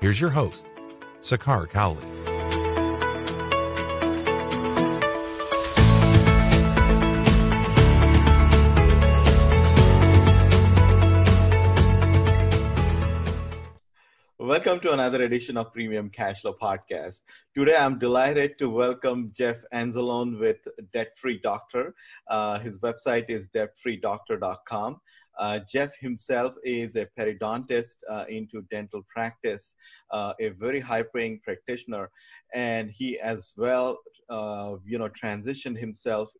Here's your host, Sakar Cowley. Welcome to another edition of Premium Cashflow Podcast. Today, I'm delighted to welcome Jeff Anzalone with Debt Free Doctor. Uh, his website is debtfreedoctor.com. Uh, Jeff himself is a periodontist uh, into dental practice, uh, a very high-paying practitioner, and he as well, you know, transitioned himself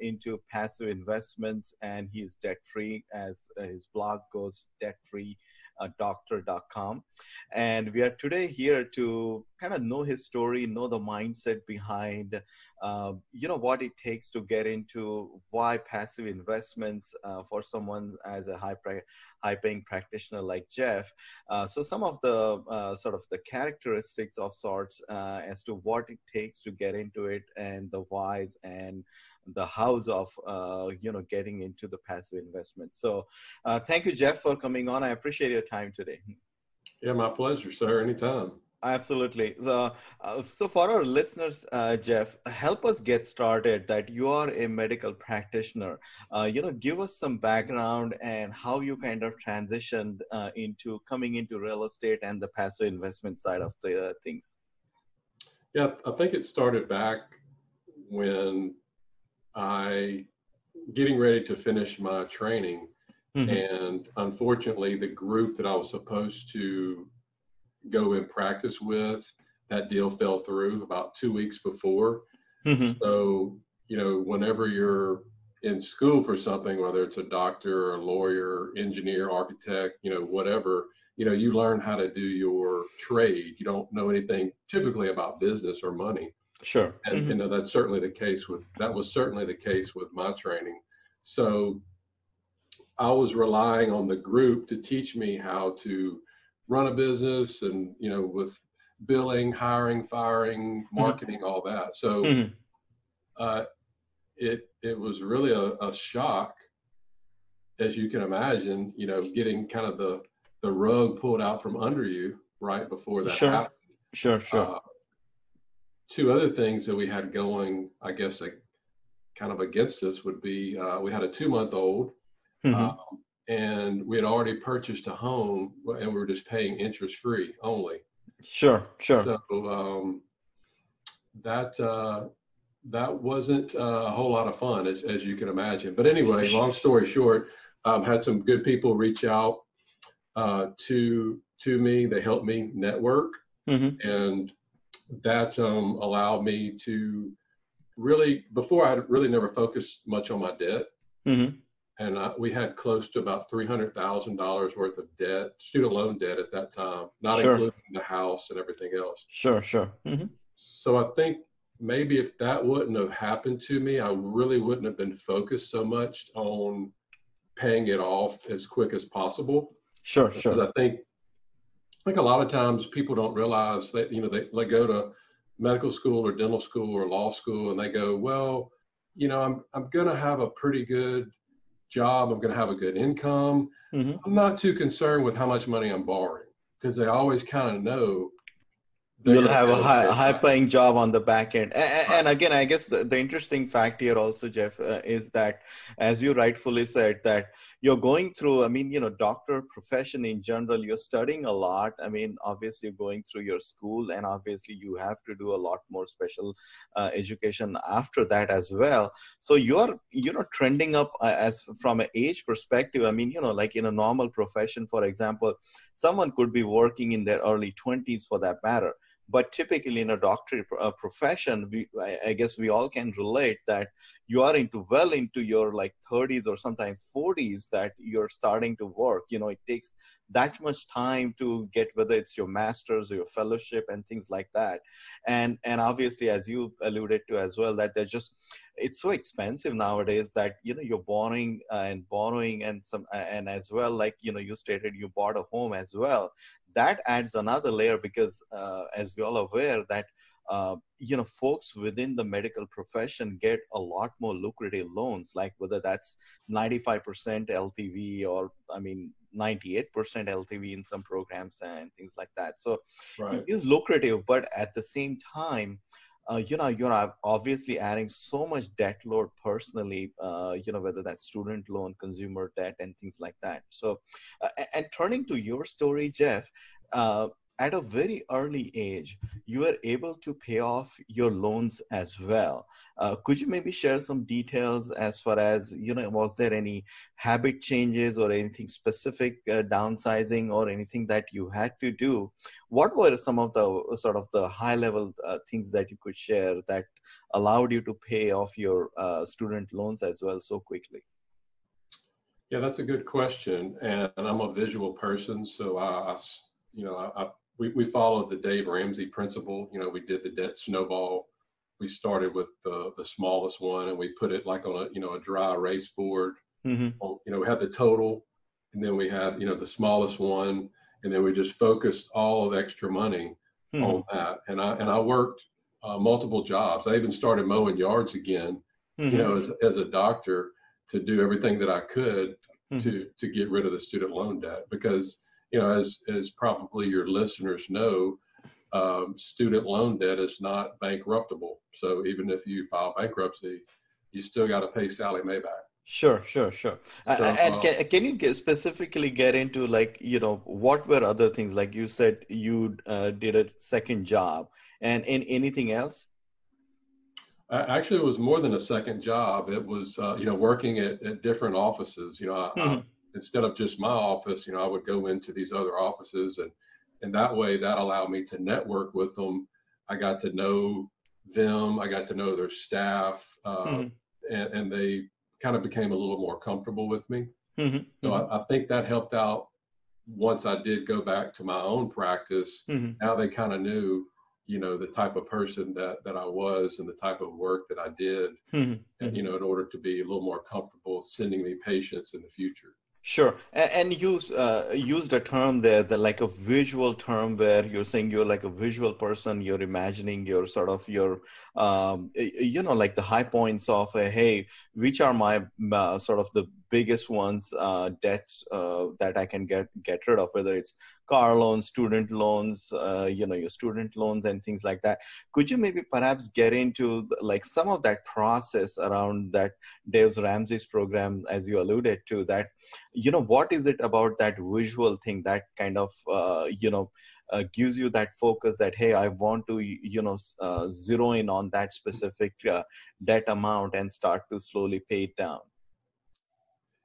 into passive investments, and he's debt-free, as his blog goes, debt-free doctor.com. And we are today here to kind of know his story, know the mindset behind, uh, you know, what it takes to get into why passive investments uh, for someone as a high high paying practitioner like Jeff. Uh, so some of the uh, sort of the characteristics of sorts uh, as to what it takes to get into it and the whys and the house of uh, you know getting into the passive investment. So uh, thank you, Jeff, for coming on. I appreciate your time today. Yeah, my pleasure, sir. Anytime. Absolutely. So, uh, so for our listeners, uh, Jeff, help us get started. That you are a medical practitioner. Uh, you know, give us some background and how you kind of transitioned uh, into coming into real estate and the passive investment side of the uh, things. Yeah, I think it started back when I getting ready to finish my training, mm-hmm. and unfortunately, the group that I was supposed to go in practice with, that deal fell through about two weeks before. Mm-hmm. So, you know, whenever you're in school for something, whether it's a doctor, or a lawyer, engineer, architect, you know, whatever, you know, you learn how to do your trade. You don't know anything typically about business or money. Sure. And mm-hmm. you know that's certainly the case with that was certainly the case with my training. So I was relying on the group to teach me how to run a business and you know with billing, hiring, firing, mm-hmm. marketing, mm-hmm. all that. So mm-hmm. uh, it it was really a, a shock, as you can imagine. You know, getting kind of the the rug pulled out from under you right before that sure. happened. Sure, sure. Uh, two other things that we had going, I guess, like kind of against us would be uh, we had a two month old. Mm-hmm. Um, and we had already purchased a home and we were just paying interest free only. Sure, sure. So um, that uh, that wasn't uh, a whole lot of fun, as as you can imagine. But anyway, long story short, um, had some good people reach out uh, to to me. They helped me network, mm-hmm. and that um, allowed me to really before I really never focused much on my debt. Mm-hmm. And I, we had close to about three hundred thousand dollars worth of debt, student loan debt at that time, not sure. including the house and everything else. Sure, sure. Mm-hmm. So I think maybe if that wouldn't have happened to me, I really wouldn't have been focused so much on paying it off as quick as possible. Sure, because sure. I think I think a lot of times people don't realize that, you know, they, they go to medical school or dental school or law school and they go, well, you know, I'm, I'm going to have a pretty good job. I'm going to have a good income. Mm-hmm. I'm not too concerned with how much money I'm borrowing because they always kind of know you'll have a high, high paying job on the back end. And, and again i guess the, the, interesting fact here also jeff uh, is that as you rightfully said that you're going through i mean you know doctor profession in general you're studying a lot. I mean obviously going through your school and obviously you have to do a lot more special uh, education after that as well. So you're you know trending up uh, as from an age perspective. I mean you know like in a normal profession for example someone could be working in their early 20s for that matter but typically in a doctorate uh, profession we I, guess we all can relate that you are into well into your like 30s or sometimes 40s that you're starting to work. You know it takes that much time to get whether it's your masters or your fellowship and things like that. And and obviously as you alluded to as well that they're just it's so expensive nowadays that you know you're borrowing uh, and borrowing and some and as well like you know you stated you bought a home as well that adds another layer because uh, as we all are aware that uh, you know folks within the medical profession get a lot more lucrative loans like whether that's 95% ltv or i mean 98% ltv in some programs and things like that so right. it is lucrative but at the same time uh, you know you're obviously adding so much debt load personally uh, you know whether that's student loan consumer debt and things like that. So uh, and turning to your story jeff uh, at a very early age, you were able to pay off your loans as well. Uh, could you maybe share some details as far as, you know, was there any habit changes or anything specific uh, downsizing or anything that you had to do? What were some of the sort of the high level uh, things that you could share that allowed you to pay off your uh, student loans as well so quickly? Yeah, that's a good question. And I'm a visual person, so I, I you know, I, I we, we followed the Dave Ramsey principle. You know, we did the debt snowball. We started with the the smallest one, and we put it like on a you know a dry erase board. Mm-hmm. you know, we had the total, and then we had you know the smallest one, and then we just focused all of extra money mm-hmm. on that. And I and I worked uh, multiple jobs. I even started mowing yards again. Mm-hmm. You know, as as a doctor to do everything that I could mm-hmm. to to get rid of the student loan debt because you know, as as probably your listeners know, um, student loan debt is not bankruptable. So even if you file bankruptcy, you still got to pay Sallie Mae back. Sure, sure, sure. So, and can, uh, can you get specifically get into like you know what were other things like you said you uh, did a second job and in anything else? Actually, it was more than a second job. It was uh, you know working at, at different offices. You know, I, mm-hmm instead of just my office, you know, I would go into these other offices and and that way that allowed me to network with them. I got to know them. I got to know their staff, uh, mm-hmm. and, and they kind of became a little more comfortable with me. Mm-hmm. So. I, I, think that helped out. Once I did go back to my own practice, mm-hmm. now they kind of knew, you know, the type of person that that I was and the type of work that I did, mm-hmm. and you know, in order to be a little more comfortable sending me patients in the future. Sure, and, use uh, used a term there, that like a visual term, where you're saying you're like a visual person. You're imagining your sort of your, um, you know, like the high points of, a, hey, which are my uh, sort of the biggest ones uh, debts uh, that I can get get rid of, whether it's car loans, student loans, uh, you know, your student loans and things like that. Could you maybe perhaps get into like some of that process around that Dave Ramsey's program, as you alluded to, that you know, what is it about that visual thing that kind of uh, you know. Uh, gives you that focus that hey i want to you know uh, zero in on that specific uh, debt amount and start to slowly pay it down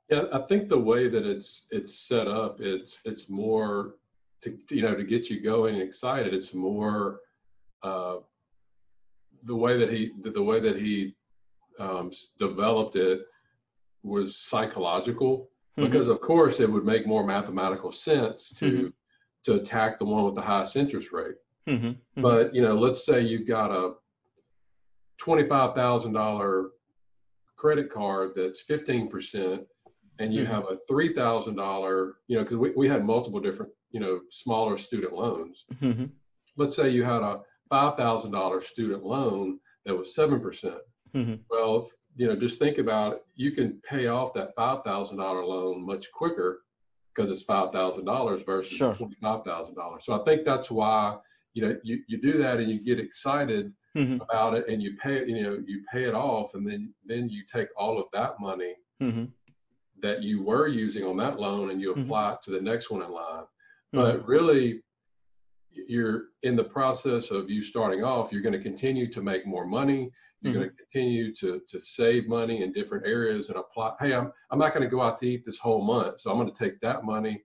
yeah, I think the way that it's it's set up, it's it's more to you know to get you going and excited. It's more uh, the way that he the way that he um, developed it was psychological mm-hmm. because of course it would make more mathematical sense to mm-hmm. to attack the one with the highest interest rate. Mm-hmm. mm-hmm. But you know, let's say you've got a twenty five thousand dollar credit card that's fifteen percent and you mm-hmm. have a three thousand dollar, you know, because we, we had multiple different, you know, smaller student loans. Mm-hmm. Let's say you had a five thousand dollar student loan that was seven percent. Mm-hmm. Well, you know, just think about it. You can pay off that five thousand dollar loan much quicker because it's five thousand dollars versus sure. twenty five thousand dollars. So I think that's why you know you, you do that and you get excited mm-hmm. about it and you pay it, you know, you pay it off and then then you take all of that money mm-hmm that you were using on that loan and you mm-hmm. apply mm-hmm. it to the next one in line. Mm-hmm. But really, you're in the process of you starting off, you're going to continue to make more money. You're mm-hmm. going to continue to, to save money in different areas and apply. Hey, I'm, I'm not going to go out to eat this whole month. So I'm going to take that money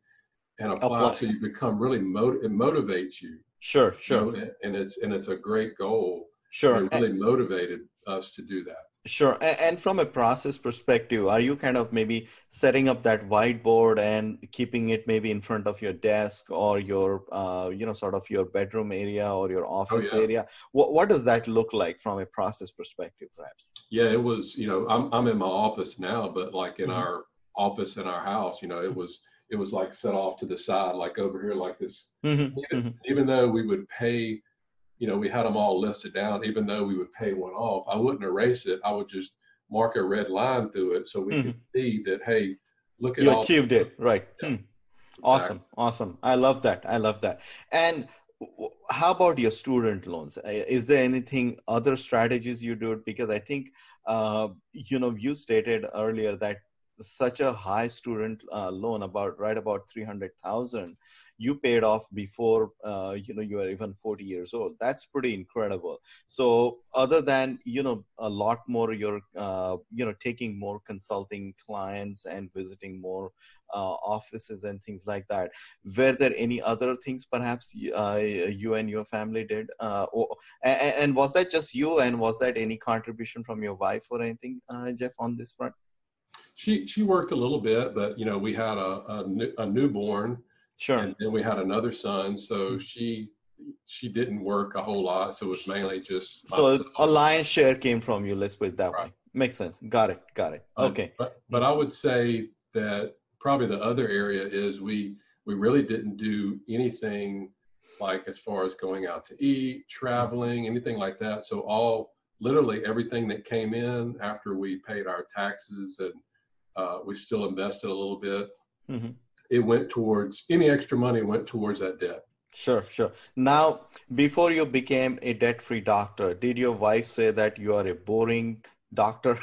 and apply, apply. so you become really, mot- it motivates you Sure, sure. You know, and it's and it's a great goal. Sure. It really motivated us to do that. Sure. And from a process perspective, are you kind of maybe setting up that whiteboard and keeping it maybe in front of your desk or your, uh, you know, sort of your bedroom area or your Oh office yeah. area? What what does that look like from a process perspective, perhaps? Yeah, it was, you know, I'm I'm in my office now, but like in Mhm. our office in our house, you know, it was it was like set off to the side, like over here, like this. Mhm, Even, mhm. even though we would pay, you know, we had them all listed down, even though we would pay one off, I wouldn't erase it. I would just mark a red line through it so we could see that, hey, look at You achieved it, right? Yeah, Hmm. Awesome, awesome. I love that. I love that. And how about your student loans? Is there anything other strategies you do? Because I think uh, you know you stated earlier that such a high student uh, loan, about right about three hundred thousand, you paid off before uh, you know you were even forty years old. That's pretty incredible. So other than you know a lot more, you're uh, you know taking more consulting clients and visiting more uh, offices and things like that. Were there any other things perhaps uh, you and your family did? Uh, or, and, and was that just you? And was that any contribution from your wife or anything, uh, Jeff, on this front? She she worked a little bit, but you know, we had a a, a newborn Sure. and then we had another son, so she she didn't work a whole lot, so it was mainly just So a lion's share came from you. Let's put it that way. Makes sense. Got it. Got it. Okay. But but I would say that probably the other area is we we really didn't do anything like as far as going out to eat, traveling, anything like that. So all literally everything that came in after we paid our taxes and uh, we still invested a little bit. Mhm. It went towards any extra money went towards that debt. Sure, sure. Now, before you became a debt-free doctor, did your wife say that you are a boring doctor?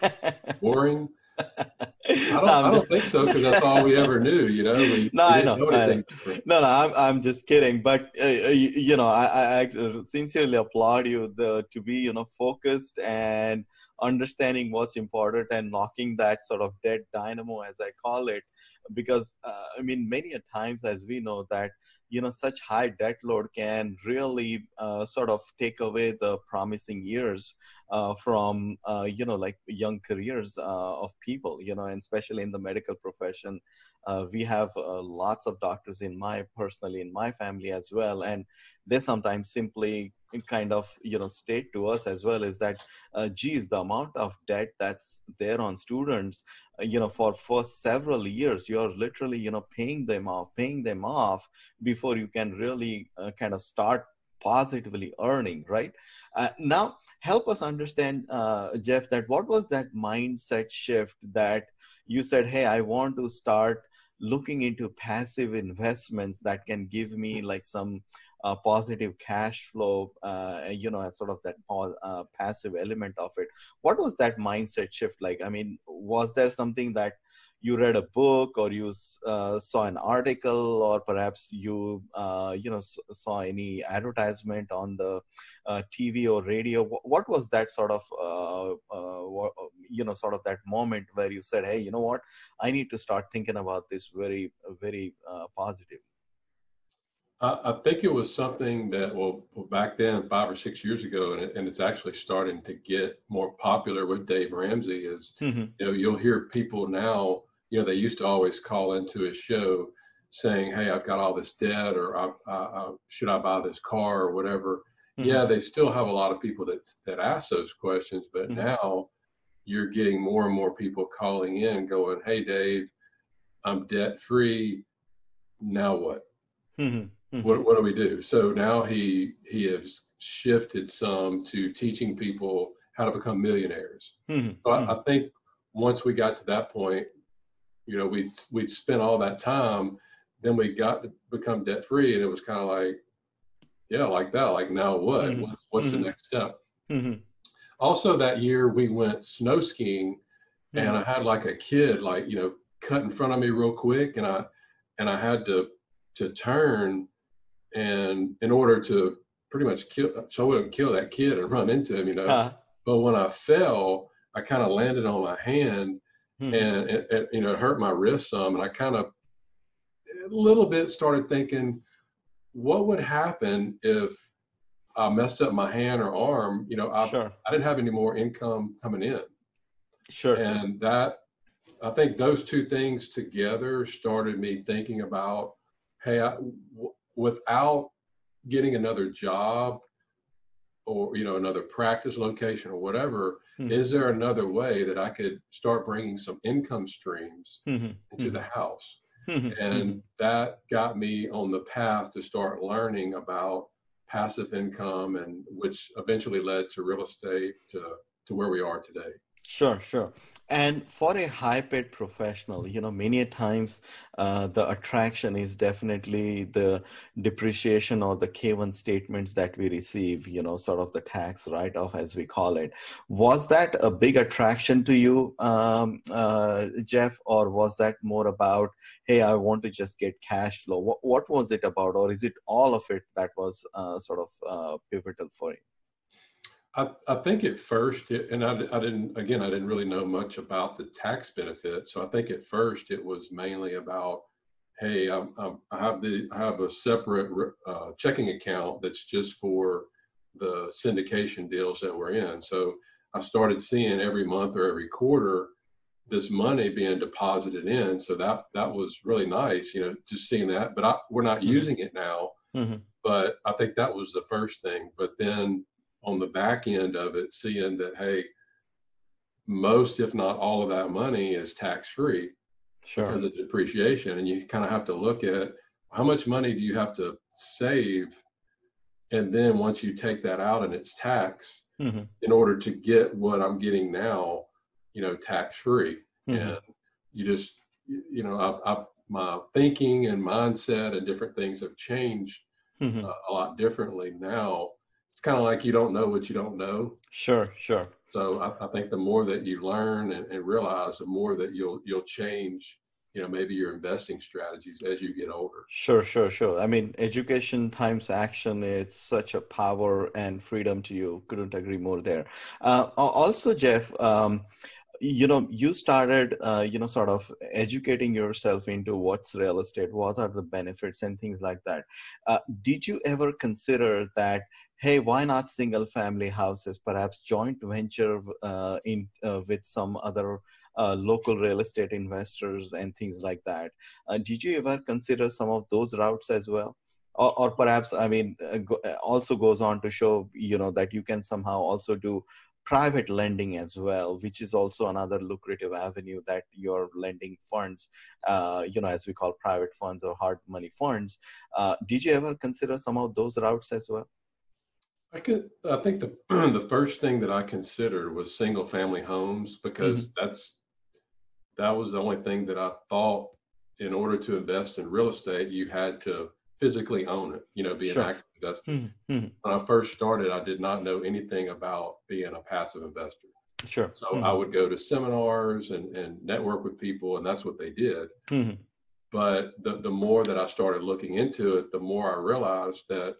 Boring? I don't, I'm don't think so because that's all we ever knew. You know, we, No, we I know, know I different. No, no, I'm, I'm just kidding. But uh, uh, you, you know, I, I I sincerely applaud you the, to be, you know, focused and understanding what's important and knocking that sort of dead dynamo, as I call it. Because uh, I mean, many a times, as we know, that you know, such high debt load can really uh, sort of take away the promising years uh, from, uh, you know, like young careers uh, of people. You know, and especially in the medical profession uh, we have uh, lots of doctors in my personally in my family as well and they sometimes simply kind of you know state to us as well is that uh, geez the amount of debt that's there on students you know for for several years you're literally you know paying them off paying them off before you can really uh, kind of start positively earning right? Uh, now help us understand uh, jeff that what was that mindset shift that you said hey i want to start looking into passive investments that can give me like some uh, positive cash flow uh, you know sort of that uh, passive element of it. What was that mindset shift like? I mean was there something that you read a book or you uh, saw an article or perhaps you uh, you know saw any advertisement on the uh, tv or radio? What was that sort of you know sort of that moment where you said hey you know what? I need to start thinking about this very very uh, positive I, I think it was something that, well, back then, five or six years ago, and, it, and it's actually starting to get more popular with Dave Ramsey. Is Mhm. you know you'll hear people now. You know they used to always call into his show saying, "Hey, I've got all this debt, or I, I, I, should I buy this car, or whatever." Mhm. Yeah, they still have a lot of people that that ask those questions, but Mhm. now you're getting more and more people calling in, going, "Hey, Dave, I'm debt free. Now what?" Mhm. Mhm. what, what do we do? So now he he has shifted some to teaching people how to become millionaires. Mhm. So I, I think once we got to that point, you know, we we'd spent all that time, then we got to become debt free, and it was kind of like, yeah, like that. Like now what? Mhm. What's, what's Mhm. the next step? Mhm. Also that year we went snow skiing, and I had like a kid like you know cut in front of me real quick, and I and I had to to turn and in order to pretty much kill so I wouldn't kill that kid and run into him, you know. Uh, But when I fell, I kind of landed on my hand mhm. and it, it, you know it hurt my wrist some and I kind of a little bit started thinking, what would happen if I messed up my hand or arm? You know, I, sure. I didn't have any more income coming in. Sure. And that, I think those two things together started me thinking about, hey, I, without getting another job or you know another practice location or whatever, Mhm. is there another way that I could start bringing some income streams Mhm. into the house? Mhm. and that got me on the path to start learning about passive income and which eventually led to real estate to to where we are today Sure, sure. And for a high paid professional, you know, many times uh, the attraction is definitely the depreciation or the K1 statements that we receive, you know, sort of the tax write off as we call it. Was that a big attraction to you, um, uh, Jeff, or was that more about, hey, I want to just get cash flow? What, what was it about, or is it all of it that was uh, sort of uh, pivotal for you? I, I think at first, it, and I, I didn't, again, I didn't really know much about the tax benefit. So I think at first it was mainly about, hey, I'm, I'm, I have the, I have a separate uh, checking account that's just for the syndication deals that we're in. So I started seeing every month or every quarter this money being deposited in. So that that was really nice, you know, just seeing that. But I, we're not Mhm. using it now. Mm-hmm. But I think that was the first thing. But then on the back end of it, seeing that, hey, most, if not all of that money is tax free Sure. because of depreciation. And you kind of have to look at how much money do you have to save? And then once you take that out and it's tax, Mm-hmm. in order to get what I'm getting now, you know, tax free. Mhm. And you just, you you know, I've, I've, my thinking and mindset and different things have changed Mm-hmm. uh, a lot differently now. It's kind of like you don't know what you don't know. Sure, sure. So I, I think the more that you learn and, and realize, the more that you'll you'll change, you know, maybe your investing strategies as you get older. Sure, sure, sure. I mean, education times action is such a power and freedom to you. Couldn't agree more there. Uh, also, Jeff, um, you know, you started, uh, you know, sort of educating yourself into what's real estate, what are the benefits and things like that. Uh, did you ever consider that? Hey, why not single family houses? Perhaps joint venture uh, in uh, with some other uh, local real estate investors and things like that. Uh, did you ever consider some of those routes as well? Or, or perhaps, I mean, uh, go, uh, also goes on to show, you know, that you can somehow also do private lending as well, which is also another lucrative avenue that your lending funds, uh, you know, as we call private funds or hard money funds. Uh, did you ever consider some of those routes as well? I could, I think the the first thing that I considered was single family homes because that's that was the only thing that I thought in order to invest in real estate you had to physically own it, you know, be Sure. an active investor. Mhm. When I first started, I did not know anything about being a passive investor. Sure. So I would go to seminars and, and network with people, and that's what they did. Mhm. But the, the more that I started looking into it, the more I realized that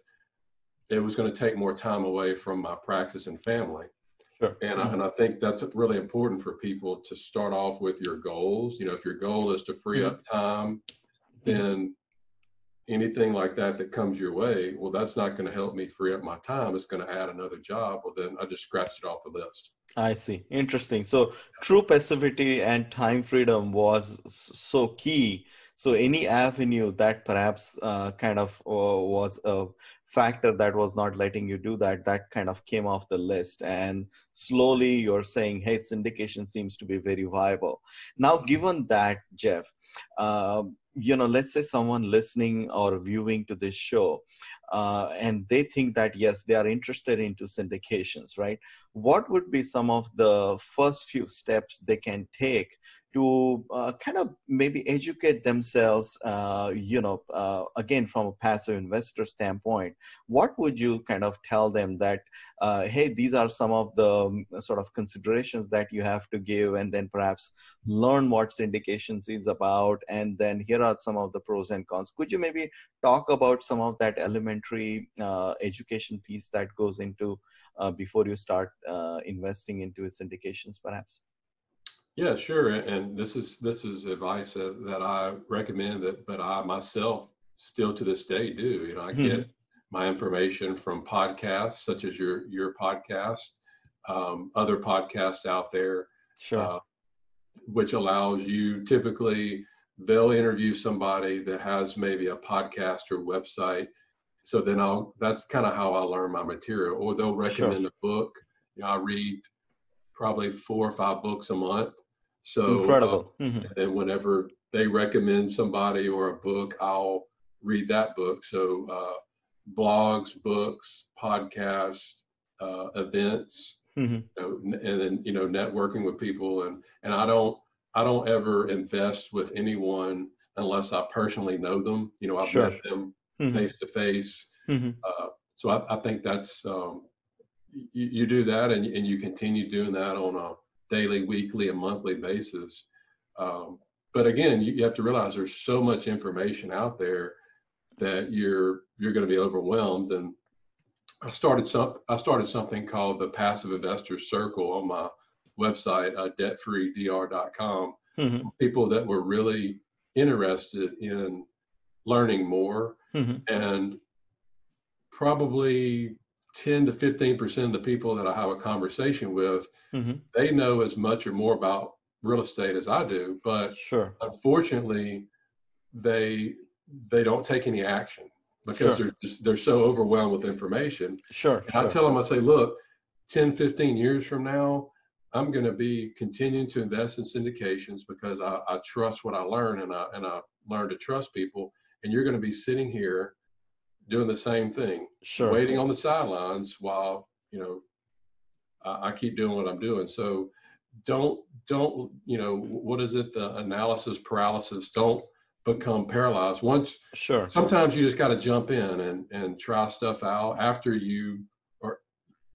it was going to take more time away from my practice and family. Sure. And, I, and I think that's really important for people to start off with your goals. You know, if your goal is to free up time, then anything like that that comes your way, well, that's not going to help me free up my time. It's going to add another job. Well, then I just scratched it off the list. I see. Interesting. So true passivity and time freedom was so key. So any avenue that perhaps uh, kind of uh, was a factor that was not letting you do that, that kind of came off the list. And slowly you're saying, hey, syndication seems to be very viable. Now, given that, Jeff, um, you know, let's say someone listening or viewing to this show, uh, and they think that yes, they are interested into syndications, right? what would be some of the first few steps they can take to uh, kind of maybe educate themselves uh, you know uh, again from a passive investor standpoint what would you kind of tell them that uh, hey these are some of the um, sort of considerations that you have to give and then perhaps learn what syndications is about and then here are some of the pros and cons. Could you maybe talk about some of that elementary uh, education piece that goes into uh, before you start investing into syndications perhaps Yeah, sure. And this is this is advice that, that I recommend that, but I myself still to this day do. You know, I Mhm. get my information from podcasts such as your your podcast, um, other podcasts out there, Sure. uh, which allows you typically they'll interview somebody that has maybe a podcast or website. So then I'll that's kind of how I learn my material. Or they'll recommend a book. You know, I read probably four or five books a month. So uh, Incredible. Mhm. and then whenever they recommend somebody or a book, I'll read that book. So uh, blogs, books, podcasts, uh, events, Mhm. you know, and then you know networking with people, and and I don't I don't ever invest with anyone unless I personally know them. You know, I've Sure. met them face to face. So I, I think that's um, you, you do that, and and you continue doing that on a daily, weekly, and monthly basis. Um, but again, you, you have to realize there's so much information out there that you're you're going to be overwhelmed. And I started some I started something called the Passive Investor Circle on my website, uh, debtfreedr.com. Mhm. People that were really interested in learning more Mhm. and probably 10 to 15 percent of the people that I have a conversation with, Mhm. they know as much or more about real estate as I do, but Sure. unfortunately, they they don't take any action because Sure. they're just, they're so overwhelmed with information. Sure. And I tell them, I say, look, 10, 15 years from now, I'm going to be continuing to invest in syndications because I, I trust what I learn and I and I learn to trust people. And you're going to be sitting here doing the same thing, Sure. waiting on the sidelines while you know I, I keep doing what I'm doing. So don't don't you know what is it the analysis paralysis? Don't become paralyzed. Once Sure. sometimes you just got to jump in and and try stuff out after you are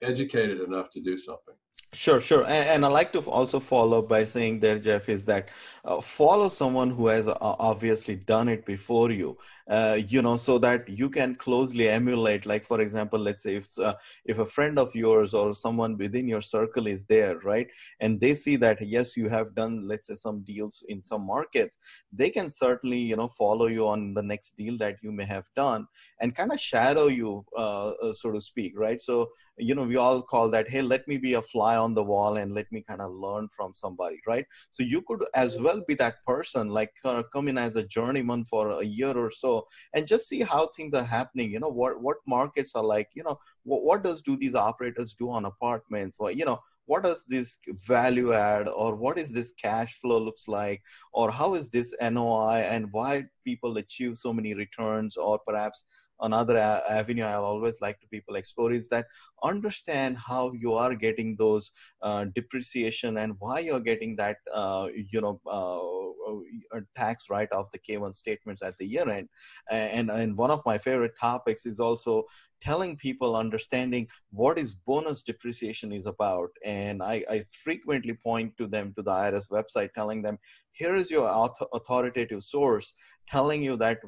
educated enough to do something. Sure, sure. And, and I like to also follow up by saying there, Jeff, is that uh, follow someone who has uh, obviously done it before you, uh, you know, so that you can closely emulate. Like, for example, let's say if uh, if a friend of yours or someone within your circle is there, right, and they see that yes, you have done, let's say, some deals in some markets, they can certainly, you know, follow you on the next deal that you may have done and kind of shadow you, uh, uh, so to speak, right? So you know we all call that hey let me be a fly on the wall and let me kind of learn from somebody right? So you could as well be that person like uh, come in as a journeyman for a year or so and just see how things are happening you know what what markets are like you know what, what does do these operators do on apartments? Well you know what does this value add or what is this cash flow looks like? Or how is this noi and why people achieve so many returns or perhaps another avenue i always like to people explore is that understand how you are getting those uh, depreciation and why you're getting that uh, you know uh, uh, tax write off the k1 statements at the year end. And and one of my favorite topics is also telling people understanding what is bonus depreciation is about. And I, I frequently point to them to the irs website telling them here is your auth- authoritative source telling you that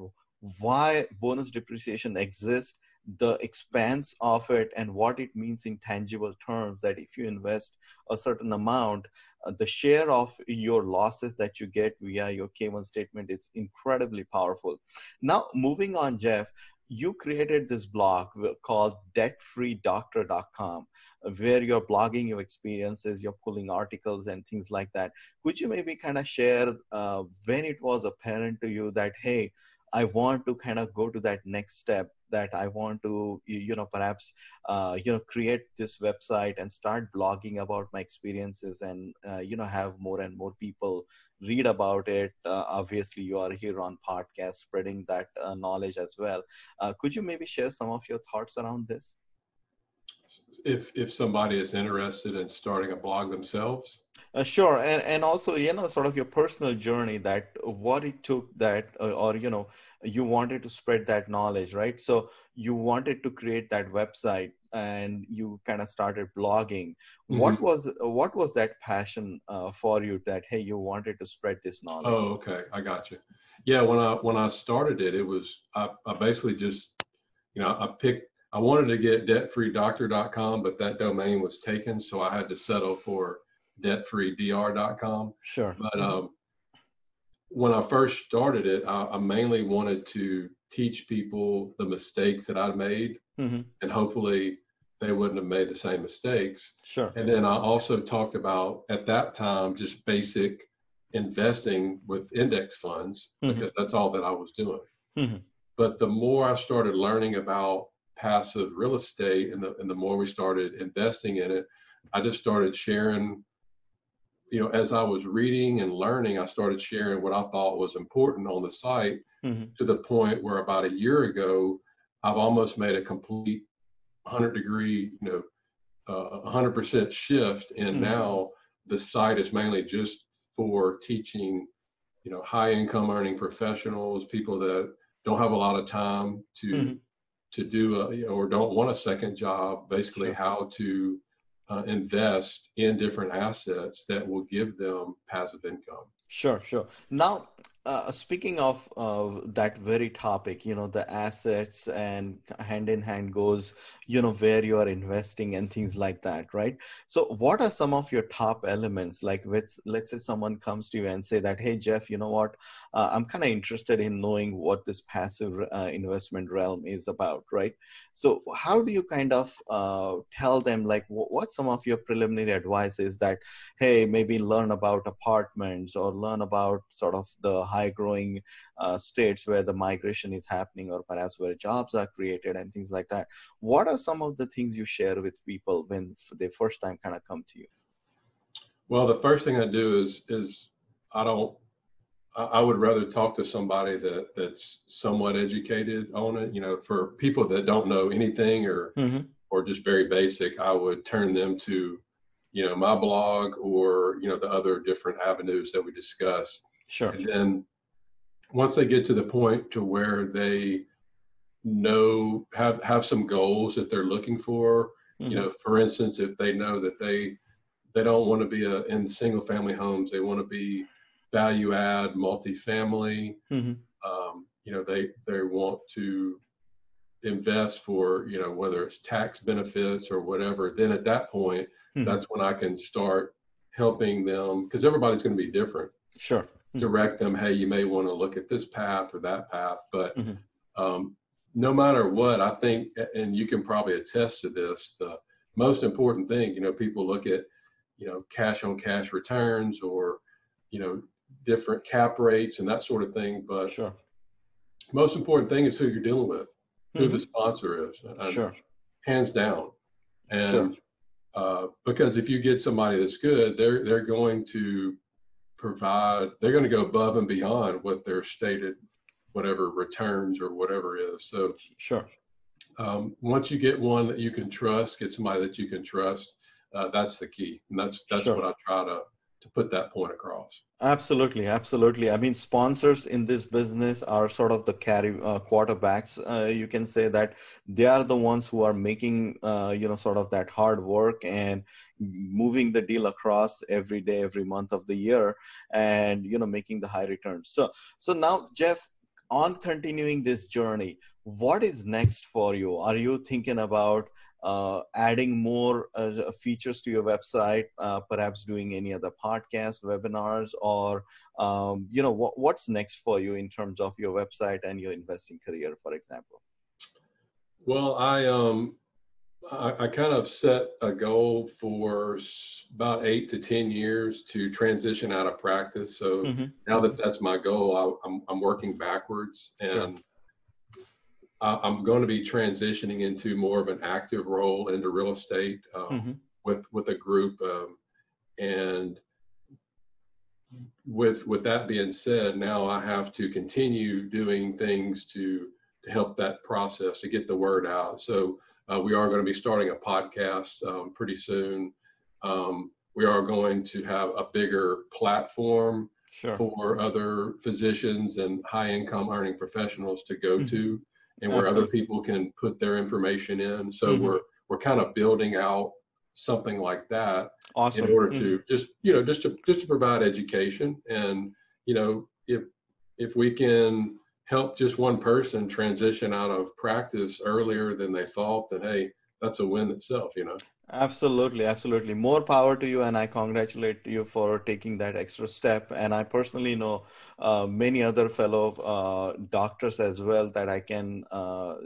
why bonus depreciation exists the expanse of it and what it means in tangible terms that if you invest a certain amount uh, the share of your losses that you get via your k1 statement is incredibly powerful. Now moving on jeff you created this blog called debtfreedoctor.com where you're blogging your experiences you're pulling articles and things like that. Could you maybe kind of share uh, when it was apparent to you that hey I want to kind of go to that next step that I want to, you know, perhaps, uh, you know, create this website and start blogging about my experiences and, uh, you know, have more and more people read about it. Uh, obviously, you are here on podcast spreading that uh, knowledge as well. Uh, could you maybe share some of your thoughts around this? If if somebody is interested in starting a blog themselves, uh, sure, and and also you know sort of your personal journey that what it took that uh, or you know you wanted to spread that knowledge, right? So you wanted to create that website and you kind of started blogging. Mm-hmm. What was what was that passion uh, for you that hey you wanted to spread this knowledge? Oh, okay, I got you. Yeah, when I when I started it, it was I, I basically just you know I picked I wanted to get debtfreedoctor.com, but that domain was taken, so I had to settle for debtfreedr.com. Sure. But um, when I first started it, I, I, mainly wanted to teach people the mistakes that I'd made, mm-hmm. and hopefully they wouldn't have made the same mistakes. Sure. And then I also talked about at that time just basic investing with index funds mm-hmm. because that's all that I was doing. Mm-hmm. But the more I started learning about passive real estate and the and the more we started investing in it, I just started sharing you know, as I was reading and learning, I started sharing what I thought was important on the site mm-hmm. to the point where about a year ago, I've almost made a complete 100 degree, you know, uh, 100% shift. And mm-hmm. now the site is mainly just for teaching, you know, high income earning professionals, people that don't have a lot of time to mm-hmm. To do a, you know, or don't want a second job, basically sure. how to uh, invest in different assets that will give them passive income. Sure, sure. Now, uh, speaking of that very topic, you know, the assets and hand in hand goes, you know, where you are investing and things like that, right? So, what are some of your top elements? Like, with, let's say someone comes to you and say that, hey, Jeff, you know what? Uh, I'm kind of interested in knowing what this passive uh, investment realm is about, right? So, how do you kind of uh, tell them, like, what some of your preliminary advice is that, hey, maybe learn about apartments or learn about sort of the high growing uh, states where the migration is happening or perhaps where jobs are created and things like that what are some of the things you share with people when they first time kind of come to you well the first thing i do is is i don't I would rather talk to somebody that that's somewhat educated on it. You know, for people that don't know anything or mm-hmm. or just very basic, I would turn them to, you know, my blog or you know the other different avenues that we discuss. Sure. And then once they get to the point to where they know have have some goals that they're looking for mm-hmm. you know for instance if they know that they they don't want to be a, in single family homes they want to be value add multifamily mm-hmm. um, you know they they want to invest for you know whether it's tax benefits or whatever then at that point mm-hmm. that's when i can start helping them because everybody's going to be different sure. Direct them, hey, you may want to look at this path or that path. But mm-hmm. um, no matter what, I think, and you can probably attest to this, the most important thing, you know, people look at, you know, cash on cash returns or, you know, different cap rates and that sort of thing. But sure. most important thing is who you're dealing with, who mm-hmm. the sponsor is. Sure. Hands down. And sure. uh, because if you get somebody that's good, they're they're going to provide, they're going to go above and beyond what their stated whatever returns or whatever is. So sure. Um, once you get one that you can trust, get somebody that you can trust, uh, that's the key, and that's that's sure. what I try to to put that point across. Absolutely, absolutely. I mean, sponsors in this business are sort of the carry uh, quarterbacks. Uh, you can say that they are the ones who are making, uh, you know, sort of that hard work and moving the deal across every day, every month of the year, and you know, making the high returns. So, so now, Jeff, on continuing this journey, what is next for you? Are you thinking about adding more uh, features to your website, uh, perhaps doing any other podcasts, webinars, or um, you know what, what's next for you in terms of your website and your investing career, for example? Well, I um, I, I kind of set a goal for about eight to ten years to transition out of practice. So mm-hmm. now that that's my goal, I, am I'm, I'm working backwards and. Sure I'm going to be transitioning into more of an active role into real estate um, mm-hmm. with with a group, um, and with with that being said, now I have to continue doing things to to help that process to get the word out. So uh, we are going to be starting a podcast um, pretty soon. Um, we are going to have a bigger platform sure. for other physicians and high income earning professionals to go mm-hmm. to and where Absolutely. other people can put their information in. So mm-hmm. we're we're kind of building out something like that awesome. in order mm-hmm. to just you know just to just to provide education and you know if if we can help just one person transition out of practice earlier than they thought then hey that's a win itself you know Absolutely, absolutely. More power to you, and I congratulate you for taking that extra step. And I personally know uh, many other fellow uh, doctors as well that I can uh,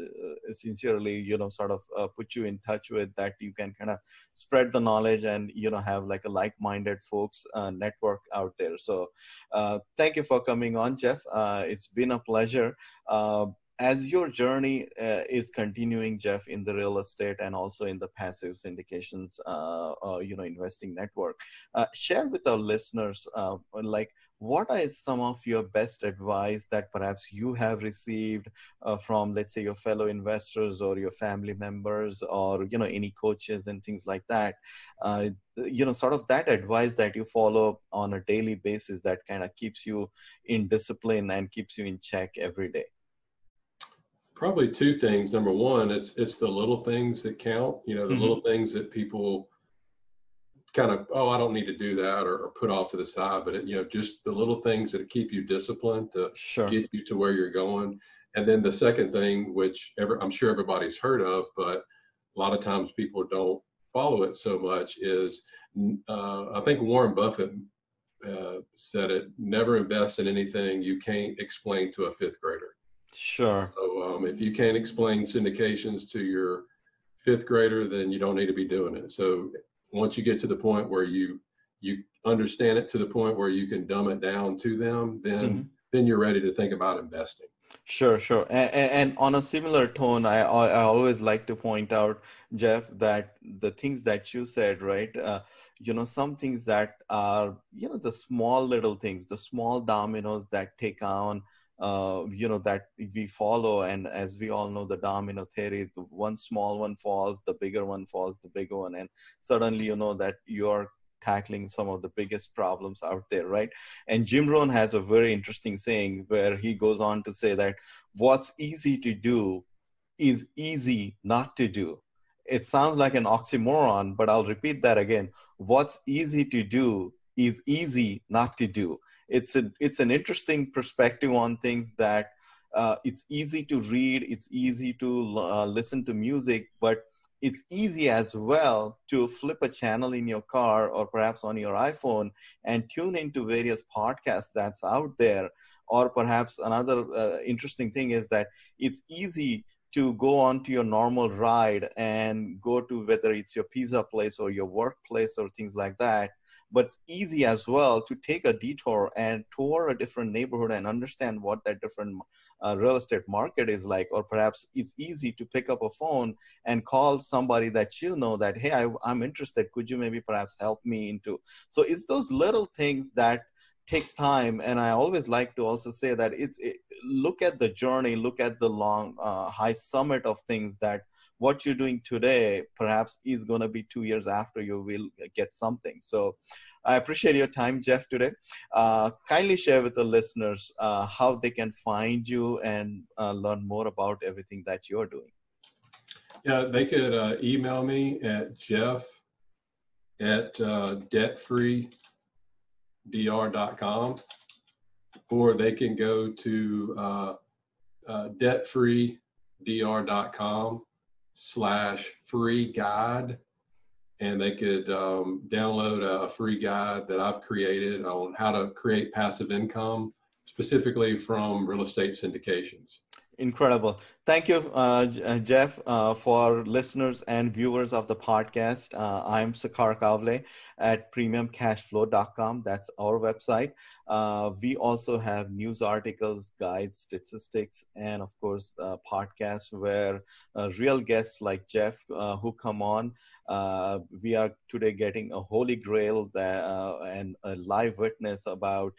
sincerely, you know, sort of uh, put you in touch with that you can kind of spread the knowledge and you know have like a like-minded folks uh, network out there. So, uh, thank you for coming on, Jeff. it's been a pleasure as your journey uh, is continuing jeff in the real estate and also in the passive syndications uh, uh, you know investing network uh, share with our listeners uh, like what are some of your best advice that perhaps you have received uh, from let's say your fellow investors or your family members or you know any coaches and things like that? You know sort of that advice that you follow on a daily basis that kind of keeps you in discipline and keeps you in check every day Probably two things. Number one, it's it's the little things that count. You know, the mm-hmm. little things that people kind of oh I don't need to do that or, or put off to the side, but it, you know just the little things that keep you disciplined to sure. get you to where you're going. And then the second thing, which ever, I'm sure everybody's heard of, but a lot of times people don't follow it so much, is uh, I think Warren Buffett uh, said it: never invest in anything you can't explain to a fifth grader. Sure. So um, if you can't explain syndications to your fifth grader, then you don't need to be doing it. So once you get to the point where you you understand it to the point where you can dumb it down to them, then mm-hmm. then you're ready to think about investing. Sure, sure. And, and, on a similar tone, I I always like to point out, Jeff, that the things that you said, right? Uh, you know, some things that are you know the small little things, the small dominoes that take on uh, you know that we follow. And as we all know the domino theory the one small one falls the bigger one falls the bigger one. And suddenly you know that you're tackling some of the biggest problems out there right? And jim rohn has a very interesting saying where he goes on to say that what's easy to do is easy not to do. It sounds like an oxymoron but i'll repeat that again. What's easy to do is easy not to do it's a it's an interesting perspective on things that uh, it's easy to read it's easy to uh, listen to music but it's easy as well to flip a channel in your car or perhaps on your iphone and tune into various podcasts that's out there. Or perhaps another uh, interesting thing is that it's easy to go on to your normal ride and go to whether it's your pizza place or your workplace or things like that but it's easy as well to take a detour and tour a different neighborhood and understand what that different uh, real estate market is like. Or perhaps it's easy to pick up a phone and call somebody that you know that hey I, i'm interested. Could you maybe perhaps help me into? So it's those little things that takes time. And i always like to also say that it's it, look at the journey look at the long uh, high summit of things that what you're doing today perhaps is going to be two years after you will get something. So i appreciate your time jeff today. Uh, kindly share with the listeners uh, how they can find you and uh, learn more about everything that you're doing. Yeah they could uh, email me at jeff at uh, debtfreedr.com or they can go to uh, uh, debtfreedr.com slash free guide and they could um, download a free guide that I've created on how to create passive income specifically from real estate syndications. Incredible. Thank you, uh, uh, Jeff, uh, for listeners and viewers of the podcast. Uh, I'm Sakar Kavle at premiumcashflow.com. That's our website. Uh, we also have news articles, guides, statistics, and of course, uh, podcasts where real guests like Jeff who come on. we are today getting a holy grail that, and a live witness about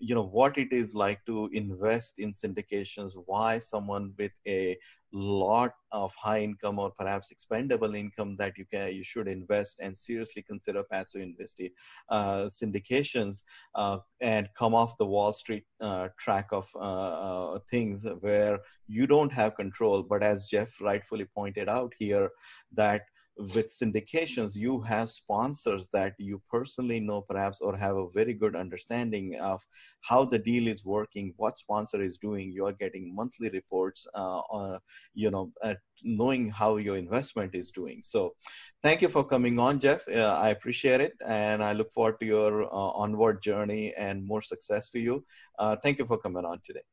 you know what it is like to invest in syndications why someone with a lot of high income or perhaps expendable income that you can you should invest and seriously consider passive investing uh, syndications uh, and come off the wall street uh, track of uh, uh, things where you don't have control. But as jeff rightfully pointed out here that with syndications, you have sponsors that you personally know, perhaps, or have a very good understanding of how the deal is working, what sponsor is doing. You are getting monthly reports, uh, on, you know, uh, knowing how your investment is doing. So, thank you for coming on, Jeff. Uh, I appreciate it, and I look forward to your uh, onward journey and more success to you. Uh, thank you for coming on today.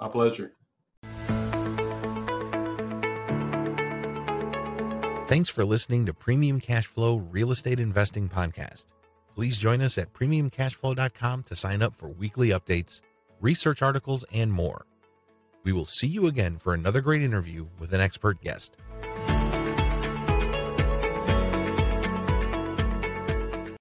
My pleasure. Thanks for listening to Premium Cashflow Real Estate Investing Podcast. Please join us at premiumcashflow.com to sign up for weekly updates, research articles, and more. We will see you again for another great interview with an expert guest.